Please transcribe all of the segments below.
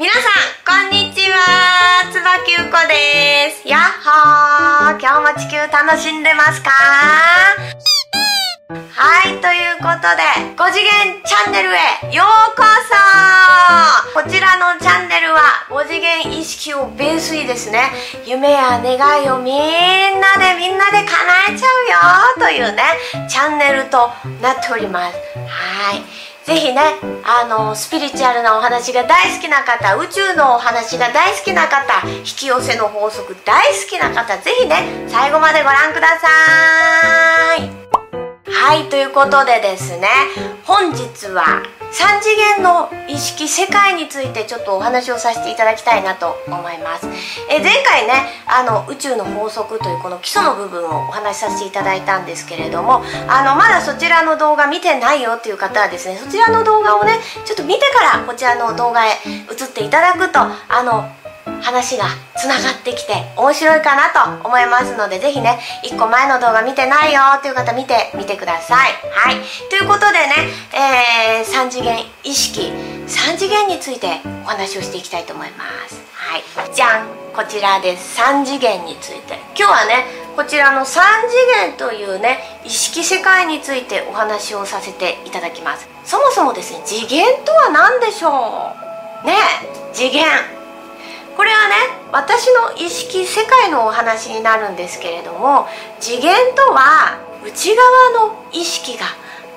皆さんこんにちは。つばきゅうこです。やっほー。今日も地球楽しんでますか？はいということで5次元チャンネルへ。ようこそ。こちらのチャンネルは5次元意識をベースにですね夢や願いをみんなでみんなで叶えちゃうよ。というねチャンネルとなっております。はい。ぜひねあのスピリチュアルなお話が大好きな方宇宙のお話が大好きな方引き寄せの法則大好きな方ぜひね最後までご覧ください。はいということでですね本日は3次元の意識世界についてちょっとお話をさせていただきたいなと思います。え前回ねあの宇宙の法則というこの基礎の部分をお話しさせていただいたんですけれどもあのまだそちらの動画見てないよっていう方はですねそちらの動画をねちょっと見てからこちらの動画へ移っていただくとあの話がつながってきて面白いかなと思いますので是非ね1個前の動画見てないよっていう方見てみてください。はい。ということでね、次元意識3次元についてお話をしていきたいと思います。はい。じゃん。こちらです。3次元について。今日はねこちらの3次元というね意識世界についてお話をさせていただきます。そもそもですね次元とは何でしょう？ね次元。これはね私の意識世界のお話になるんですけれども次元とは内側の意識が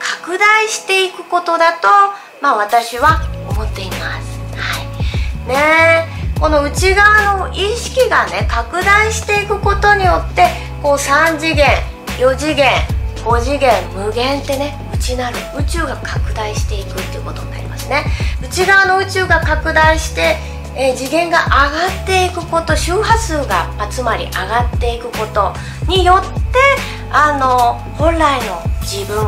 拡大していくことだと、まあ、私は思っています。はい。ね、この内側の意識がね拡大していくことによってこう3次元4次元5次元無限ってね内なる宇宙が拡大していくっていうことになりますね。内側の宇宙が拡大してえー、次元が上がっていくこと周波数が、まあ、つまり上がっていくことによってあの本来の自分、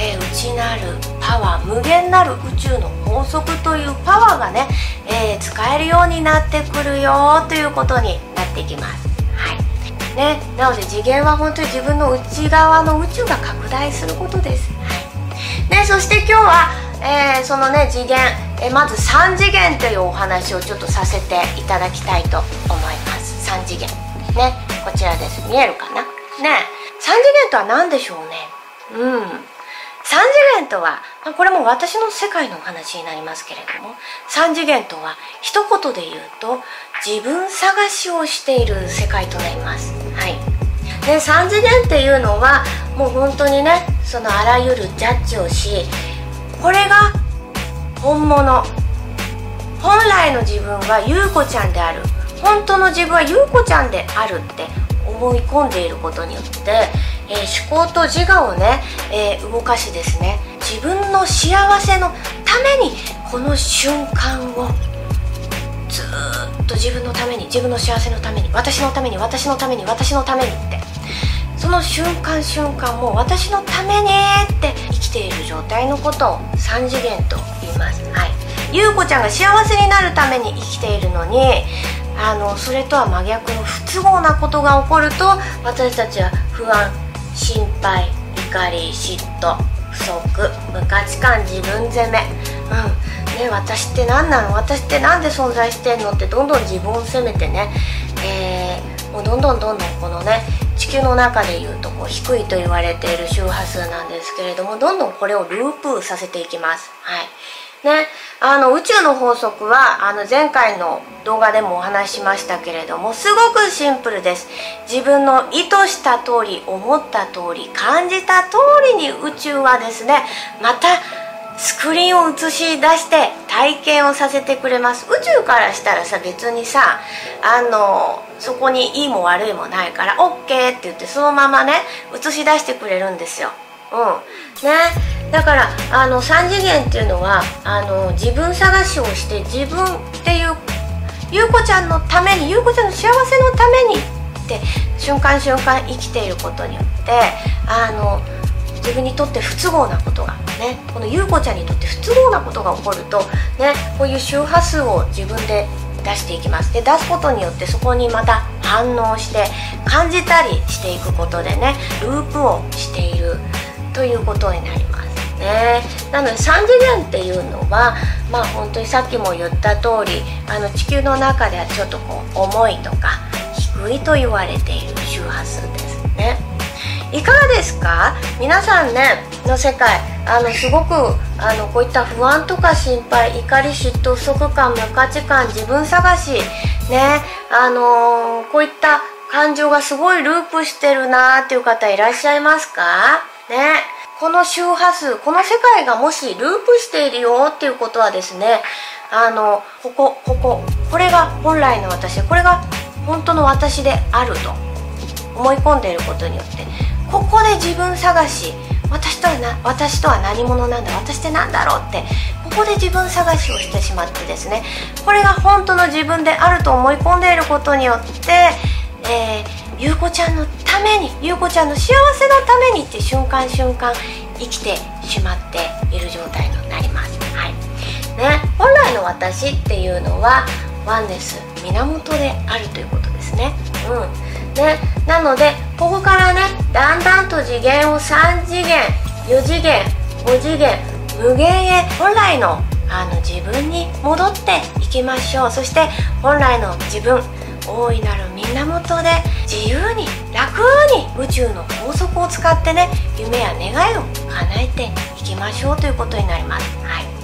えー、内なるパワー無限なる宇宙の法則というパワーがね、えー、使えるようになってくるよということになってきます。はい。ね、なので次元は本当に自分の内側の宇宙が拡大することです。はい。ね、そして今日は、えー、そのね次元えまず3次元というお話をちょっとさせていただきたいと思います。3次元。ねこちらです。見えるかな？ね3次元とは何でしょうね？うん。3次元とはこれも私の世界のお話になりますけれども3次元とは一言で言うと自分探しをしている世界となります。はい。で3次元っていうのはもう本当にねそのあらゆるジャッジをしこれが本物。本来の自分は優子ちゃんである。本当の自分は優子ちゃんであるって思い込んでいることによって、えー、思考と自我をね、えー、動かしですね。自分の幸せのためにこの瞬間をずっと自分のために自分の幸せのために私のために私のために私のためにって。その瞬間瞬間も私のためにって生きている状態のことを3次元と言います。はい。優子ちゃんが幸せになるために生きているのにあのそれとは真逆の不都合なことが起こると私たちは不安心配怒り嫉妬不足無価値観自分責め。うん。ね私って何なの？私って何で存在してんの？ってどんどん自分を責めてね、えー、もうどんどんどんどんこのね地球の中でいうとこう低いと言われている周波数なんですけれどもどんどんこれをループさせていきます。はい。ね、あの宇宙の法則はあの前回の動画でもお話ししましたけれどもすごくシンプルです。自分の意図した通り思った通り感じた通りに宇宙はですねまたスクリーンを映し出して体験をさせてくれます。宇宙からしたらさ別にさあのそこにいいも悪いもないから OK って言ってそのままね映し出してくれるんですよ。うん。ね。だからあの3次元っていうのはあの自分探しをして自分っていう優子ちゃんのために優子ちゃんの幸せのためにって瞬間瞬間生きていることによってあの自分にとって不都合なことがね。この優子ちゃんにとって不都合なことが起こるとねこういう周波数を自分で出していきます。で出すことによってそこにまた反応して感じたりしていくことでねループをしているということになります。ねなので3次元っていうのはまあ本当にさっきも言った通りあの地球の中ではちょっとこう重いとか低いと言われている周波数ですね。いかがですか？皆さんねの世界あのすごくあのこういった不安とか心配怒り嫉妬不足感無価値観自分探しねあのー、こういった感情がすごいループしてるなーっていう方いらっしゃいますか？ね。この周波数この世界がもしループしているよっていうことはですねあのこここここれが本来の私これが本当の私であると思い込んでいることによってここで自分探し私とはな私とは何者なんだ私って何だろうってここで自分探しをしてしまってですねこれが本当の自分であると思い込んでいることによって、えー、ゆうこちゃんのためにゆうこちゃんの幸せのためにって瞬間瞬間生きてしまっている状態になります。はい。ね、本来の私っていうのはワンネス源であるということですね。うん。ね、なのでここからねだんだんと次元を3次元4次元5次元無限へ本来のあの自分に戻っていきましょう。そして本来の自分大いなる源で自由に楽に宇宙の法則を使ってね夢や願いを叶えていきましょうということになります。はい。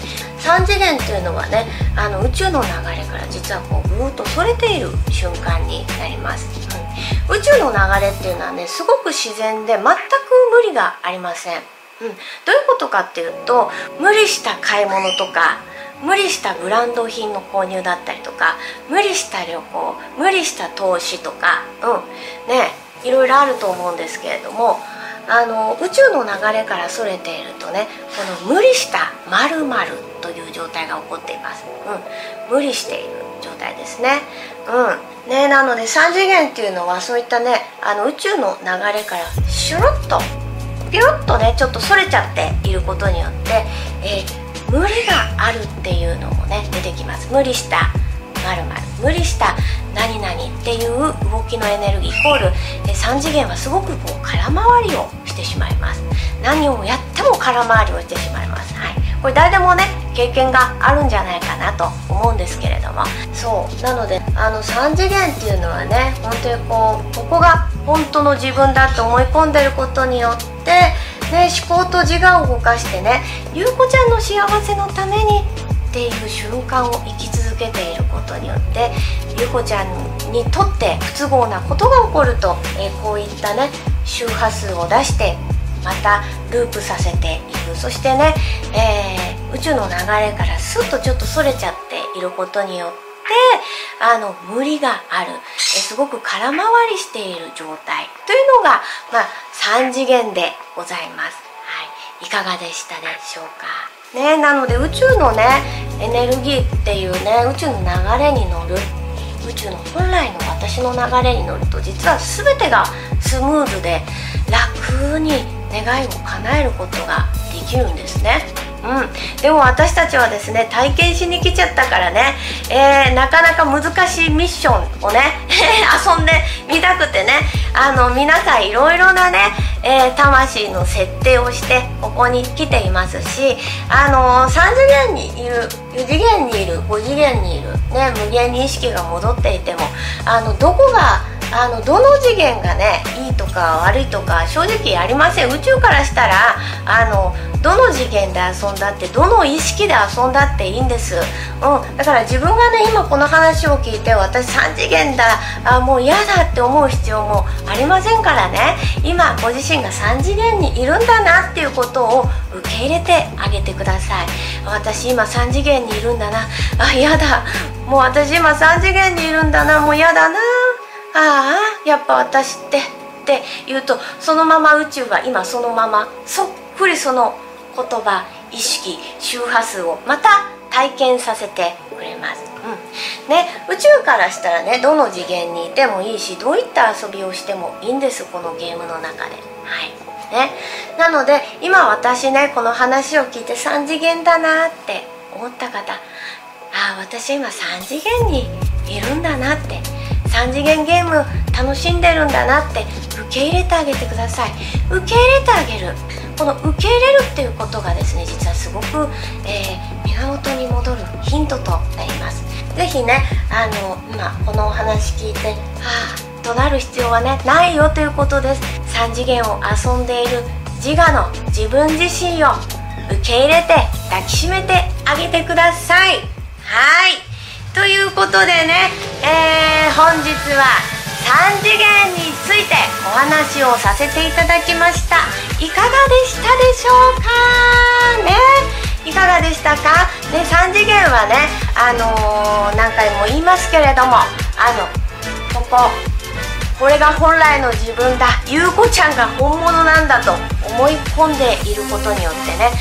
3次元っていうのはねあの宇宙の流れから実はこうぐーっとそれている瞬間になります、うん、宇宙の流れっていうのはねすごく自然で全く無理がありません、うん、どういうことかっていうと無理した買い物とか無理したブランド品の購入だったりとか無理した旅行無理した投資とかうんねいろいろあると思うんですけれどもあの宇宙の流れからそれているとねこの無理した〇〇という状態が起こっています、うん、無理している状態ですね。うんねなので3次元っていうのはそういったねあの宇宙の流れからシュロッとピロッとねちょっとそれちゃっていることによって、えー、無理があるっていうのもね出てきます。無理した〇〇無理した何々っていう動きのエネルギーイコール3次元はすごくこう空回りをしてしまいます。何をやっても空回りをしてしまいます、はい、これ誰でもね経験があるんじゃないかなと思うんですけれども。そう。なのであの3次元っていうのはね本当にこうここが本当の自分だと思い込んでることによってね、思考と自我を動かしてねゆうこちゃんの幸せのためにっていう瞬間を生き続けていることによってゆうこちゃんにとって不都合なことが起こると、え、こういったね周波数を出してまたループさせていく。そしてね、えー、宇宙の流れからスッとちょっとそれちゃっていることによってあの無理がある。えすごく空回りしている状態。というのが、まあ、3次元でございます。はい、いかがでしたでしょうか？ね、なので宇宙のねエネルギーっていうね宇宙の流れに乗る。宇宙の本来の私の流れに乗ると実は全てがスムーズで楽に願いを叶えることができるんですね。うん、でも私たちはですね体験しに来ちゃったからね、えー、なかなか難しいミッションをね 遊んでみたくてね。あの皆さんいろいろなね、えー、魂の設定をしてここに来ていますしあの3次元にいる4次元にいる5次元にいる、ね、無限に意識が戻っていてもあのどこがあのどの次元がねいいとか悪いとか正直ありません。宇宙からしたらあのどの次元で遊んだってどの意識で遊んだっていいんです、うん、だから自分がね今この話を聞いて私3次元だあもう嫌だって思う必要もありませんからね。今ご自身が3次元にいるんだなっていうことを受け入れてあげてください。私今3次元にいるんだな。あ嫌だ。もう私今3次元にいるんだな。もう嫌だなああやっぱ私ってって言うとそのまま宇宙は今そのままそっくりその言葉意識周波数をまた体験させてくれます、うん。ね、宇宙からしたらねどの次元にいてもいいしどういった遊びをしてもいいんですこのゲームの中で。はい。ね、なので今私ねこの話を聞いて3次元だなって思った方ああ私今3次元にいるんだなって3次元ゲーム楽しんでるんだなって受け入れてあげてください。受け入れてあげる。この受け入れるっていうことがですね実はすごく、えー、源に戻るヒントとなります。是非ねあの今このお話聞いてはあとなる必要はねないよということです。3次元を遊んでいる自我の自分自身を受け入れて抱きしめてあげてください。はい。ということでね、えー、本日は3次元についてお話をさせていただきました。いかがでしたでしょうか？ね？いかがでしたか、ね、3次元はね、あのー、何回も言いますけれどもあのこここれが本来の自分だ。優子ちゃんが本物なんだと思い込んでいることによってね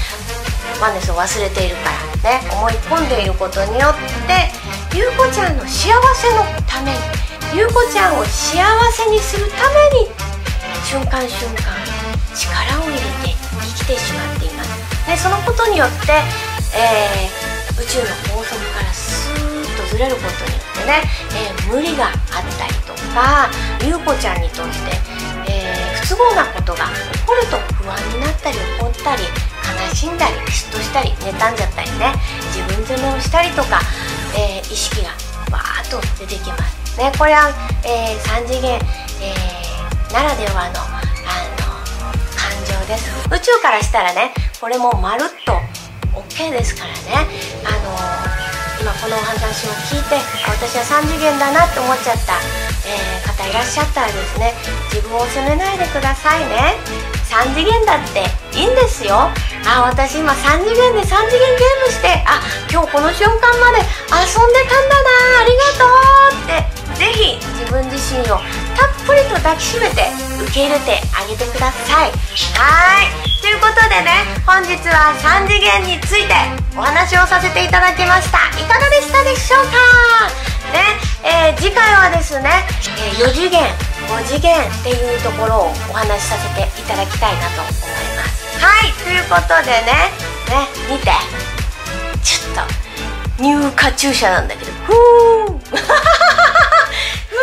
マネスを忘れているから。ね思い込んでいることによって優子ちゃんの幸せのために優子ちゃんを幸せにするために瞬間瞬間力を入れて生きてしまっています。でそのことによって、えー、宇宙の法則からスーッとずれることによってね、えー、無理があったりとか優子ちゃんにとって、えー、不都合なことが起こると不安になったり怒ったりしんだり嫉妬したり妬んじゃったりね自分責めをしたりとか、えー、意識がバーッと出てきますね。これは、えー、3次元、え、ならではのあの感情です。宇宙からしたらねこれもまるっと OK ですからね。あの今このお話を聞いて私は3次元だなって思っちゃった、えー、方いらっしゃったらですね自分を責めないでくださいね。3次元だっていいんですよ。あ私今3次元で3次元ゲームしてあ今日この瞬間まで遊んでたんだな。ありがとうって。ぜひ自分自身をたっぷりと抱きしめて受け入れてあげてください。はい。ということでね本日は3次元についてお話をさせていただきました。いかがでしたでしょうか？ね、えー、次回はですね、えー、4次元。5次元っていうところをお話しさせていただきたいなと思います。はいということでね。ね見て。ちょっと乳化注射なんだけど。ふー。ふ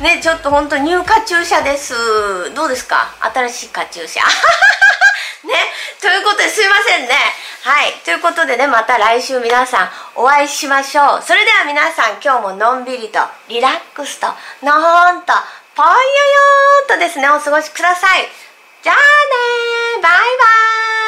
ー。ねちょっとほんと乳化注射です。どうですか？新しいカチューシャねということですいませんね。はいということでねまた来週皆さんお会いしましょう。それでは皆さん今日ものんびりとリラックスとのーんとぽいよよーとですねお過ごしください。じゃあねバイバイ。